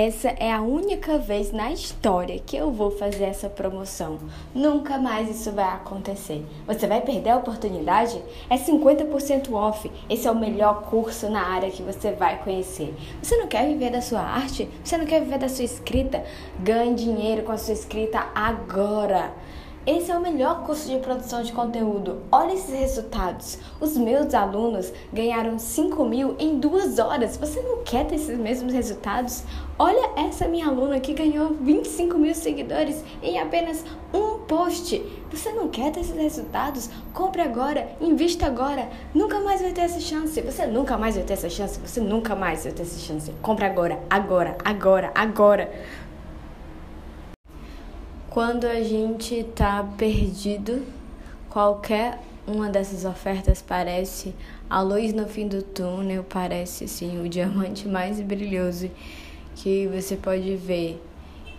Essa é a única vez na história que eu vou fazer essa promoção. Nunca mais isso vai acontecer. Você vai perder a oportunidade? É 50% off. Esse é o melhor curso na área que você vai conhecer. Você não quer viver da sua arte? Você não quer viver da sua escrita? Ganhe dinheiro com a sua escrita agora. Esse é o melhor curso de produção de conteúdo. Olha esses resultados. Os meus alunos ganharam 5 mil em duas horas. Você não quer ter esses mesmos resultados? Olha essa minha aluna que ganhou 25 mil seguidores em apenas um post. Você não quer ter esses resultados? Compre agora, invista agora. Nunca mais vai ter essa chance. Você nunca mais vai ter essa chance. Você nunca mais vai ter essa chance. Compre agora, agora, agora, agora. Quando a gente tá perdido, qualquer uma dessas ofertas parece a luz no fim do túnel, parece assim o diamante mais brilhoso que você pode ver.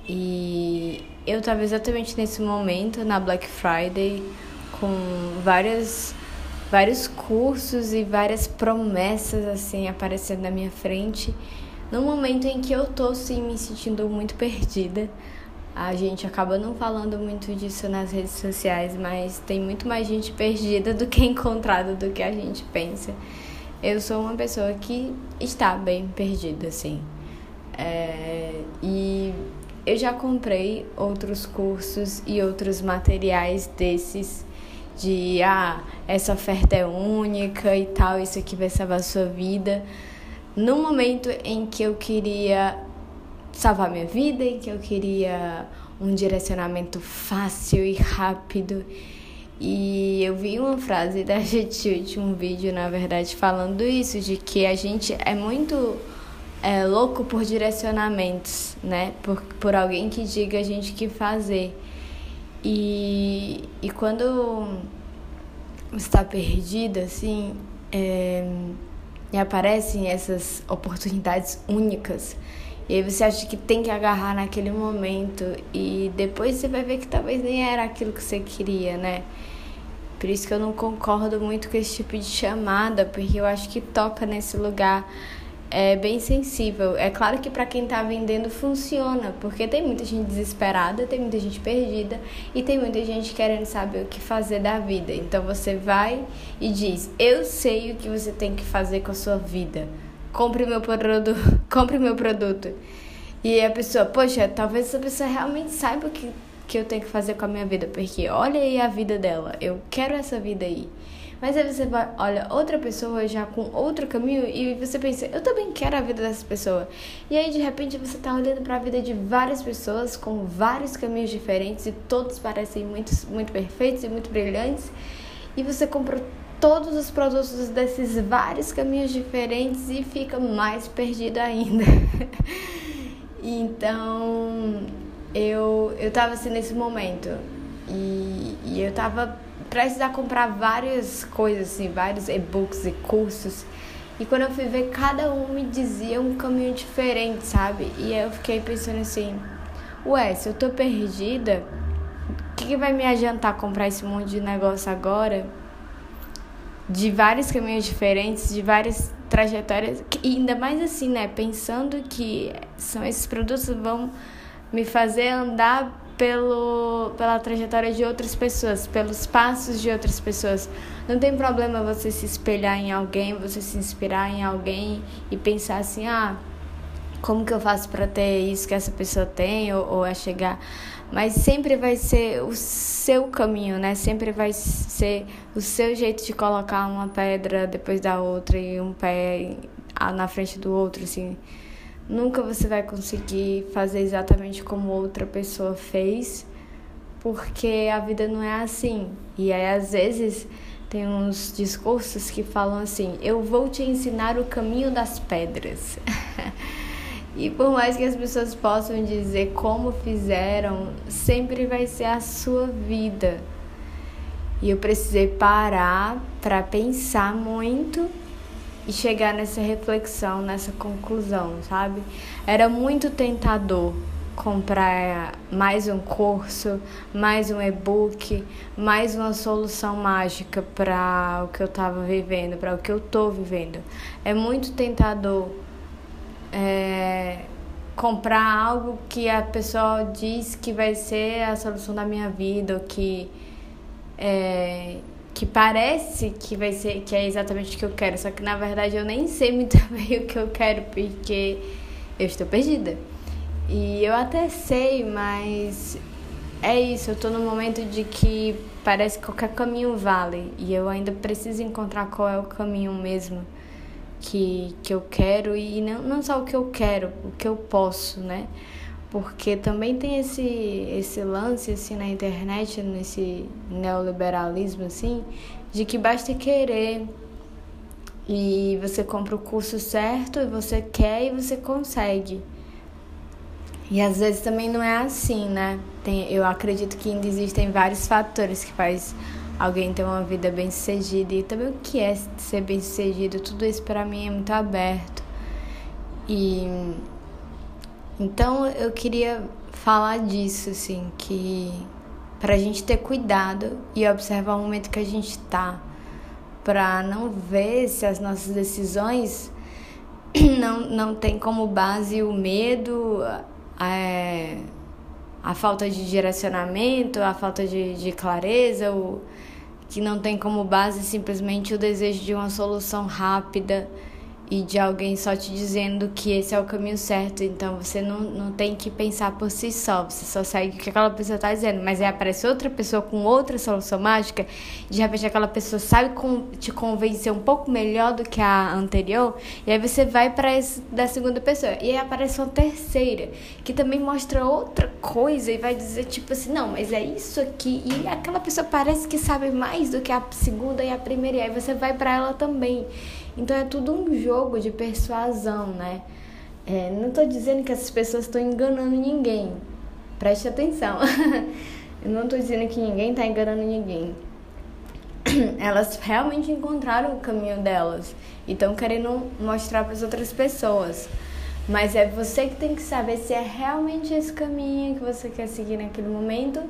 E eu tava exatamente nesse momento na Black Friday com várias vários cursos e várias promessas assim aparecendo na minha frente, no momento em que eu tô sim me sentindo muito perdida a gente acaba não falando muito disso nas redes sociais, mas tem muito mais gente perdida do que encontrada do que a gente pensa. Eu sou uma pessoa que está bem perdida, assim. É, e eu já comprei outros cursos e outros materiais desses de ah, essa oferta é única e tal, isso aqui vai salvar a sua vida. No momento em que eu queria salvar minha vida e que eu queria um direcionamento fácil e rápido. E eu vi uma frase da Getute, um vídeo, na verdade, falando isso, de que a gente é muito é, louco por direcionamentos, né? Por, por alguém que diga a gente o que fazer. E, e quando está perdida, assim, é, e aparecem essas oportunidades únicas, e aí você acha que tem que agarrar naquele momento e depois você vai ver que talvez nem era aquilo que você queria, né? Por isso que eu não concordo muito com esse tipo de chamada, porque eu acho que toca nesse lugar é bem sensível. É claro que para quem está vendendo funciona, porque tem muita gente desesperada, tem muita gente perdida e tem muita gente querendo saber o que fazer da vida. Então você vai e diz: "Eu sei o que você tem que fazer com a sua vida" compre meu produto, compre meu produto. E a pessoa, poxa, talvez essa pessoa realmente saiba o que, que eu tenho que fazer com a minha vida, porque olha aí a vida dela, eu quero essa vida aí. Mas aí você vai, olha, outra pessoa já com outro caminho e você pensa, eu também quero a vida dessa pessoa. E aí de repente você tá olhando para a vida de várias pessoas com vários caminhos diferentes e todos parecem muito, muito perfeitos e muito brilhantes. E você comprou todos os produtos desses vários caminhos diferentes e fica mais perdido ainda. então, eu, eu tava assim nesse momento e, e eu tava prestes a comprar várias coisas, assim, vários e-books e cursos. E quando eu fui ver, cada um me dizia um caminho diferente, sabe? E eu fiquei pensando assim: ué, se eu tô perdida, o que, que vai me adiantar comprar esse monte de negócio agora? De vários caminhos diferentes, de várias trajetórias, e ainda mais assim, né? Pensando que são esses produtos vão me fazer andar pelo, pela trajetória de outras pessoas, pelos passos de outras pessoas. Não tem problema você se espelhar em alguém, você se inspirar em alguém e pensar assim, ah, como que eu faço para ter isso que essa pessoa tem ou, ou a chegar mas sempre vai ser o seu caminho, né? Sempre vai ser o seu jeito de colocar uma pedra depois da outra e um pé na frente do outro, assim. Nunca você vai conseguir fazer exatamente como outra pessoa fez, porque a vida não é assim. E aí às vezes tem uns discursos que falam assim: "Eu vou te ensinar o caminho das pedras". E por mais que as pessoas possam dizer como fizeram, sempre vai ser a sua vida. E eu precisei parar para pensar muito e chegar nessa reflexão, nessa conclusão, sabe? Era muito tentador comprar mais um curso, mais um e-book, mais uma solução mágica para o que eu estava vivendo, para o que eu estou vivendo. É muito tentador é, comprar algo que a pessoa diz que vai ser a solução da minha vida, ou que é, que parece que vai ser que é exatamente o que eu quero, só que na verdade eu nem sei muito bem o que eu quero porque eu estou perdida. E eu até sei, mas é isso, eu tô num momento de que parece que qualquer caminho vale. E eu ainda preciso encontrar qual é o caminho mesmo que, que eu quero e não, não só o que eu quero, o que eu posso, né? Porque também tem esse, esse lance assim na internet, nesse neoliberalismo assim, de que basta querer e você compra o curso certo e você quer e você consegue. E às vezes também não é assim, né? Tem, eu acredito que ainda existem vários fatores que faz alguém ter uma vida bem sucedida e também o que é ser bem sucedido, tudo isso para mim é muito aberto. E então eu queria falar disso, assim, que pra gente ter cuidado e observar o momento que a gente tá, pra não ver se as nossas decisões não, não tem como base o medo, é, a falta de direcionamento, a falta de, de clareza, o, que não tem como base simplesmente o desejo de uma solução rápida e de alguém só te dizendo que esse é o caminho certo. Então você não, não tem que pensar por si só, você só segue o que aquela pessoa está dizendo. Mas aí aparece outra pessoa com outra solução mágica, de repente aquela pessoa sabe com, te convencer um pouco melhor do que a anterior, e aí você vai para da segunda pessoa. E aí aparece uma terceira, que também mostra outra coisa e vai dizer tipo assim: não, mas é isso aqui. E aquela pessoa parece que sabe mais do que a segunda e a primeira, e aí você vai para ela também. Então é tudo um jogo de persuasão, né? É, não estou dizendo que essas pessoas estão enganando ninguém. Preste atenção. Eu não estou dizendo que ninguém está enganando ninguém. Elas realmente encontraram o caminho delas e estão querendo mostrar para as outras pessoas. Mas é você que tem que saber se é realmente esse caminho que você quer seguir naquele momento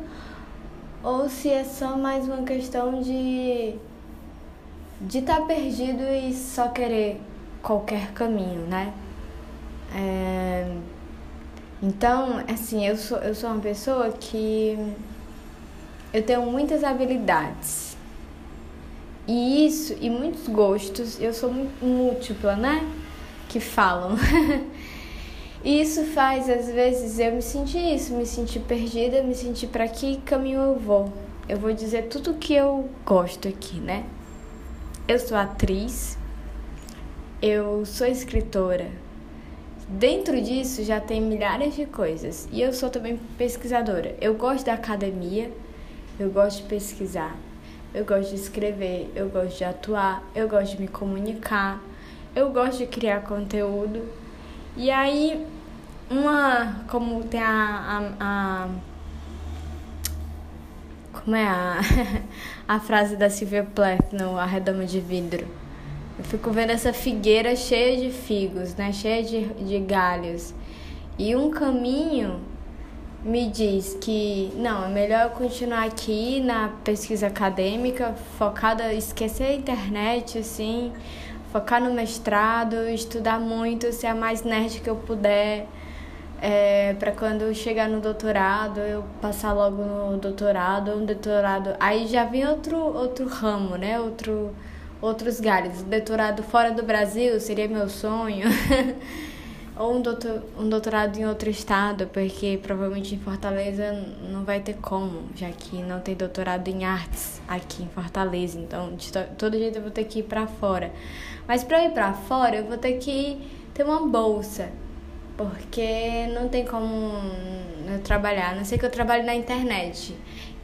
ou se é só mais uma questão de de estar tá perdido e só querer qualquer caminho, né? É... Então, assim, eu sou, eu sou uma pessoa que eu tenho muitas habilidades. E isso, e muitos gostos, eu sou múltipla, né? Que falam. e isso faz, às vezes, eu me sentir isso, me sentir perdida, me sentir para que caminho eu vou. Eu vou dizer tudo que eu gosto aqui, né? Eu sou atriz, eu sou escritora. Dentro disso já tem milhares de coisas. E eu sou também pesquisadora. Eu gosto da academia, eu gosto de pesquisar, eu gosto de escrever, eu gosto de atuar, eu gosto de me comunicar, eu gosto de criar conteúdo. E aí, uma. Como tem a, a, a como é a, a frase da Sylvia Plath no A Redoma de Vidro? Eu fico vendo essa figueira cheia de figos, né? Cheia de, de galhos. E um caminho me diz que não, é melhor eu continuar aqui na pesquisa acadêmica, focada, esquecer a internet, assim, focar no mestrado, estudar muito, ser a mais nerd que eu puder é, para quando chegar no doutorado, eu passar logo no doutorado, um doutorado. Aí já vem outro, outro ramo, né? Outro, outros galhos. Doutorado fora do Brasil seria meu sonho. Ou um, doutor, um doutorado em outro estado, porque provavelmente em Fortaleza não vai ter como, já que não tem doutorado em artes aqui em Fortaleza. Então, de todo jeito eu vou ter que ir para fora. Mas para ir para fora, eu vou ter que ter uma bolsa porque não tem como eu trabalhar, a não sei que eu trabalho na internet.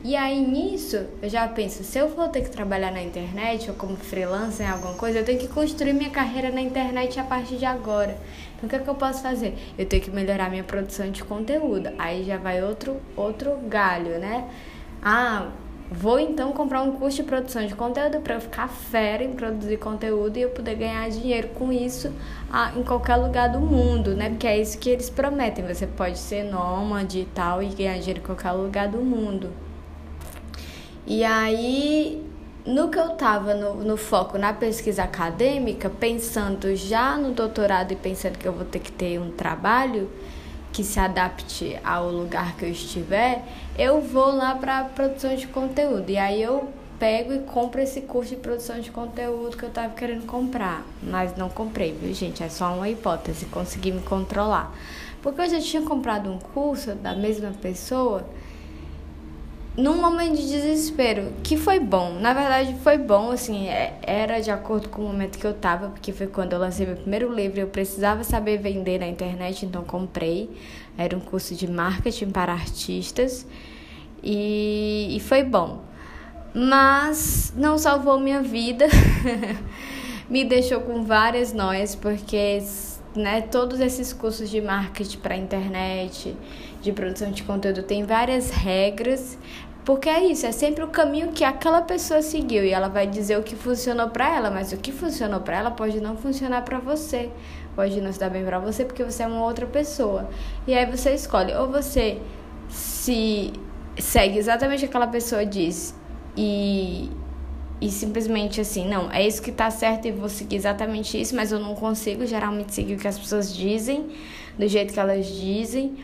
E aí nisso, eu já penso, se eu for ter que trabalhar na internet ou como freelancer em alguma coisa, eu tenho que construir minha carreira na internet a partir de agora. Então o que, é que eu posso fazer? Eu tenho que melhorar minha produção de conteúdo. Aí já vai outro outro galho, né? Ah, Vou então comprar um curso de produção de conteúdo para eu ficar fera em produzir conteúdo e eu poder ganhar dinheiro com isso ah, em qualquer lugar do mundo, né? Porque é isso que eles prometem. Você pode ser nômade e tal e ganhar dinheiro em qualquer lugar do mundo. E aí, no que eu tava no, no foco na pesquisa acadêmica, pensando já no doutorado e pensando que eu vou ter que ter um trabalho, que se adapte ao lugar que eu estiver, eu vou lá para produção de conteúdo. E aí eu pego e compro esse curso de produção de conteúdo que eu tava querendo comprar. Mas não comprei, viu, gente? É só uma hipótese, consegui me controlar. Porque eu já tinha comprado um curso da mesma pessoa num momento de desespero, que foi bom. Na verdade, foi bom, assim, é, era de acordo com o momento que eu tava, porque foi quando eu lancei meu primeiro livro, eu precisava saber vender na internet, então comprei. Era um curso de marketing para artistas e, e foi bom. Mas não salvou minha vida, me deixou com várias noias, porque né, todos esses cursos de marketing para internet, de produção de conteúdo, tem várias regras, porque é isso, é sempre o caminho que aquela pessoa seguiu e ela vai dizer o que funcionou para ela, mas o que funcionou para ela pode não funcionar para você, pode não se dar bem para você porque você é uma outra pessoa. E aí você escolhe ou você se segue exatamente o que aquela pessoa diz e e simplesmente assim, não, é isso que tá certo e vou seguir exatamente isso, mas eu não consigo geralmente seguir o que as pessoas dizem, do jeito que elas dizem,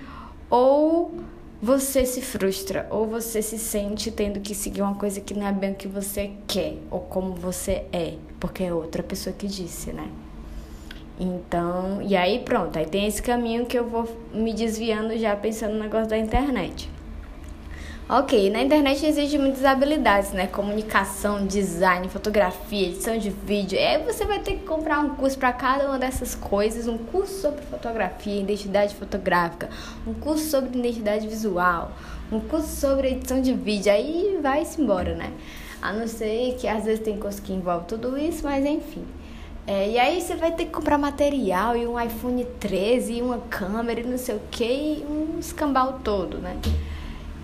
ou você se frustra ou você se sente tendo que seguir uma coisa que não é bem o que você quer ou como você é, porque é outra pessoa que disse, né? Então, e aí pronto, aí tem esse caminho que eu vou me desviando já pensando no negócio da internet. Ok, na internet existem muitas habilidades, né? Comunicação, design, fotografia, edição de vídeo. E aí você vai ter que comprar um curso para cada uma dessas coisas, um curso sobre fotografia, identidade fotográfica, um curso sobre identidade visual, um curso sobre edição de vídeo. Aí vai-se embora, né? A não ser que às vezes tem curso que envolve tudo isso, mas enfim. É, e aí você vai ter que comprar material e um iPhone 13 e uma câmera e não sei o que, e um escambau todo, né?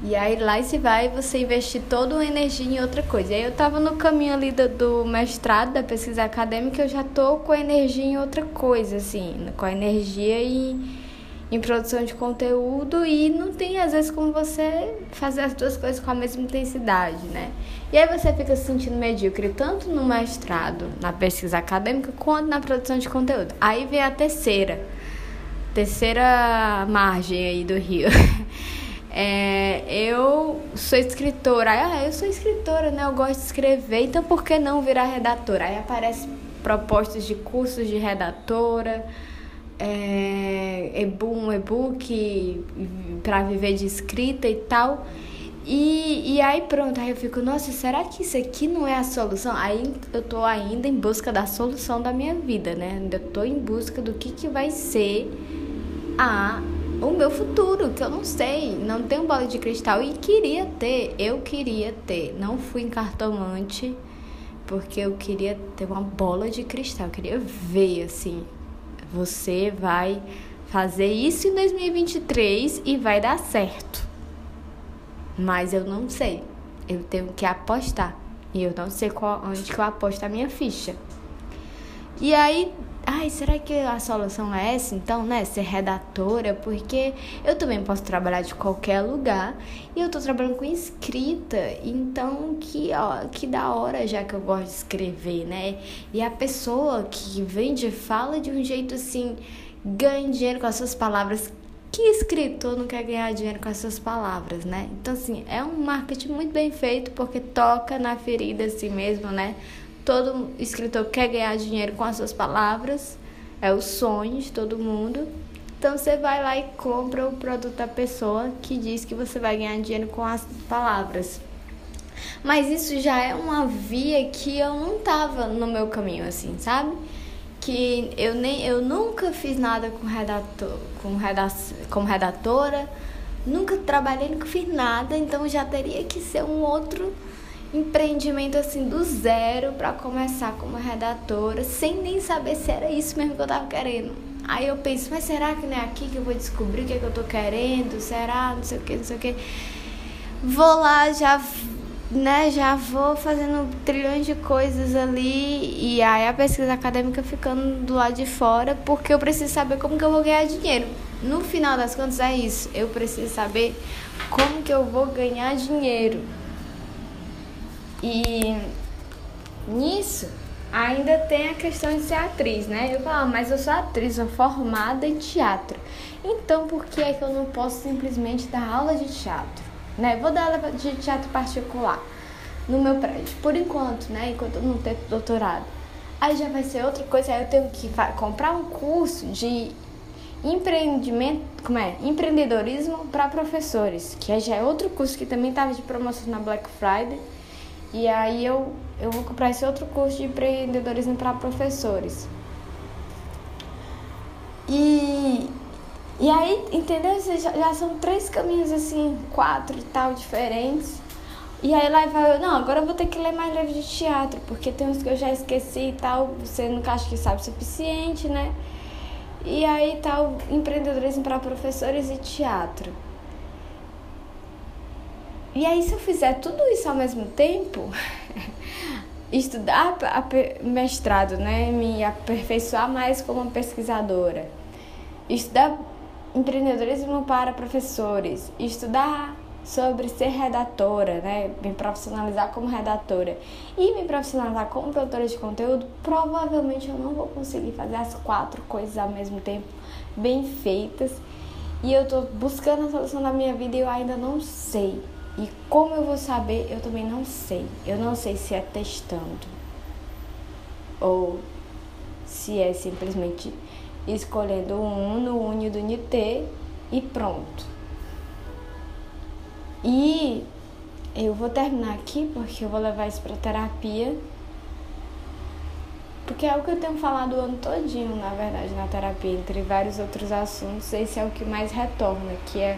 E aí lá se vai você investir toda a energia em outra coisa. E aí eu tava no caminho ali do, do, mestrado, da pesquisa acadêmica, eu já tô com a energia em outra coisa, assim, com a energia em, em produção de conteúdo e não tem às vezes como você fazer as duas coisas com a mesma intensidade, né? E aí você fica se sentindo medíocre tanto no mestrado, na pesquisa acadêmica, quanto na produção de conteúdo. Aí vem a terceira, terceira margem aí do rio. É, eu sou escritora. Ah, eu sou escritora, né? Eu gosto de escrever, então por que não virar redatora? Aí aparecem propostas de cursos de redatora, é, um e-book para viver de escrita e tal. E, e aí pronto, aí eu fico, nossa, será que isso aqui não é a solução? Aí eu tô ainda em busca da solução da minha vida, né? Ainda tô em busca do que, que vai ser a o meu futuro, que eu não sei, não tenho bola de cristal e queria ter, eu queria ter. Não fui em cartomante porque eu queria ter uma bola de cristal, eu queria ver assim, você vai fazer isso em 2023 e vai dar certo. Mas eu não sei. Eu tenho que apostar. E eu não sei qual, onde que eu aposto a minha ficha. E aí ai, será que a solução é essa então, né? Ser redatora, porque eu também posso trabalhar de qualquer lugar e eu tô trabalhando com escrita, então que, ó, que da hora já que eu gosto de escrever, né? E a pessoa que vende fala de um jeito assim, ganha dinheiro com as suas palavras. Que escritor não quer ganhar dinheiro com as suas palavras, né? Então, assim, é um marketing muito bem feito porque toca na ferida assim mesmo, né? Todo escritor quer ganhar dinheiro com as suas palavras, é o sonho de todo mundo. Então você vai lá e compra o produto da pessoa que diz que você vai ganhar dinheiro com as palavras. Mas isso já é uma via que eu não tava no meu caminho assim, sabe? Que eu nem eu nunca fiz nada com redator, com redac, como redatora, nunca trabalhei, nunca fiz nada, então já teria que ser um outro empreendimento assim do zero para começar como redatora, sem nem saber se era isso mesmo que eu tava querendo. Aí eu penso, mas será que não é aqui que eu vou descobrir o que, é que eu tô querendo? Será? Não sei o que, não sei o que. Vou lá, já, né, já vou fazendo trilhões de coisas ali e aí a pesquisa acadêmica ficando do lado de fora, porque eu preciso saber como que eu vou ganhar dinheiro. No final das contas é isso, eu preciso saber como que eu vou ganhar dinheiro. E nisso ainda tem a questão de ser atriz, né? Eu falo, ah, mas eu sou atriz, sou formada em teatro. Então, por que é que eu não posso simplesmente dar aula de teatro? Né? Vou dar aula de teatro particular no meu prédio, por enquanto, né? Enquanto eu não tenho doutorado. Aí já vai ser outra coisa, aí eu tenho que comprar um curso de empreendimento, como é? Empreendedorismo para professores, que já é outro curso que também estava de promoção na Black Friday. E aí eu, eu vou comprar esse outro curso de empreendedorismo para professores. E, e aí, entendeu? Já, já são três caminhos assim, quatro e tal, diferentes. E aí lá vai, não, agora eu vou ter que ler mais livros de teatro, porque tem uns que eu já esqueci e tal, você nunca acha que sabe o suficiente, né? E aí tá o empreendedorismo para professores e teatro. E aí se eu fizer tudo isso ao mesmo tempo, estudar mestrado, né, me aperfeiçoar mais como pesquisadora, estudar empreendedorismo para professores, estudar sobre ser redatora, né? Me profissionalizar como redatora e me profissionalizar como produtora de conteúdo, provavelmente eu não vou conseguir fazer as quatro coisas ao mesmo tempo, bem feitas. E eu tô buscando a solução da minha vida e eu ainda não sei. E como eu vou saber, eu também não sei. Eu não sei se é testando ou se é simplesmente escolhendo um no Uni do NT e pronto. E eu vou terminar aqui porque eu vou levar isso para terapia. Porque é o que eu tenho falado o ano todinho, na verdade, na terapia, entre vários outros assuntos, esse é o que mais retorna, que é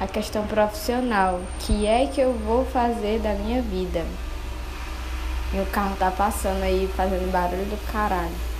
a questão profissional, que é que eu vou fazer da minha vida. Meu carro tá passando aí fazendo barulho do caralho.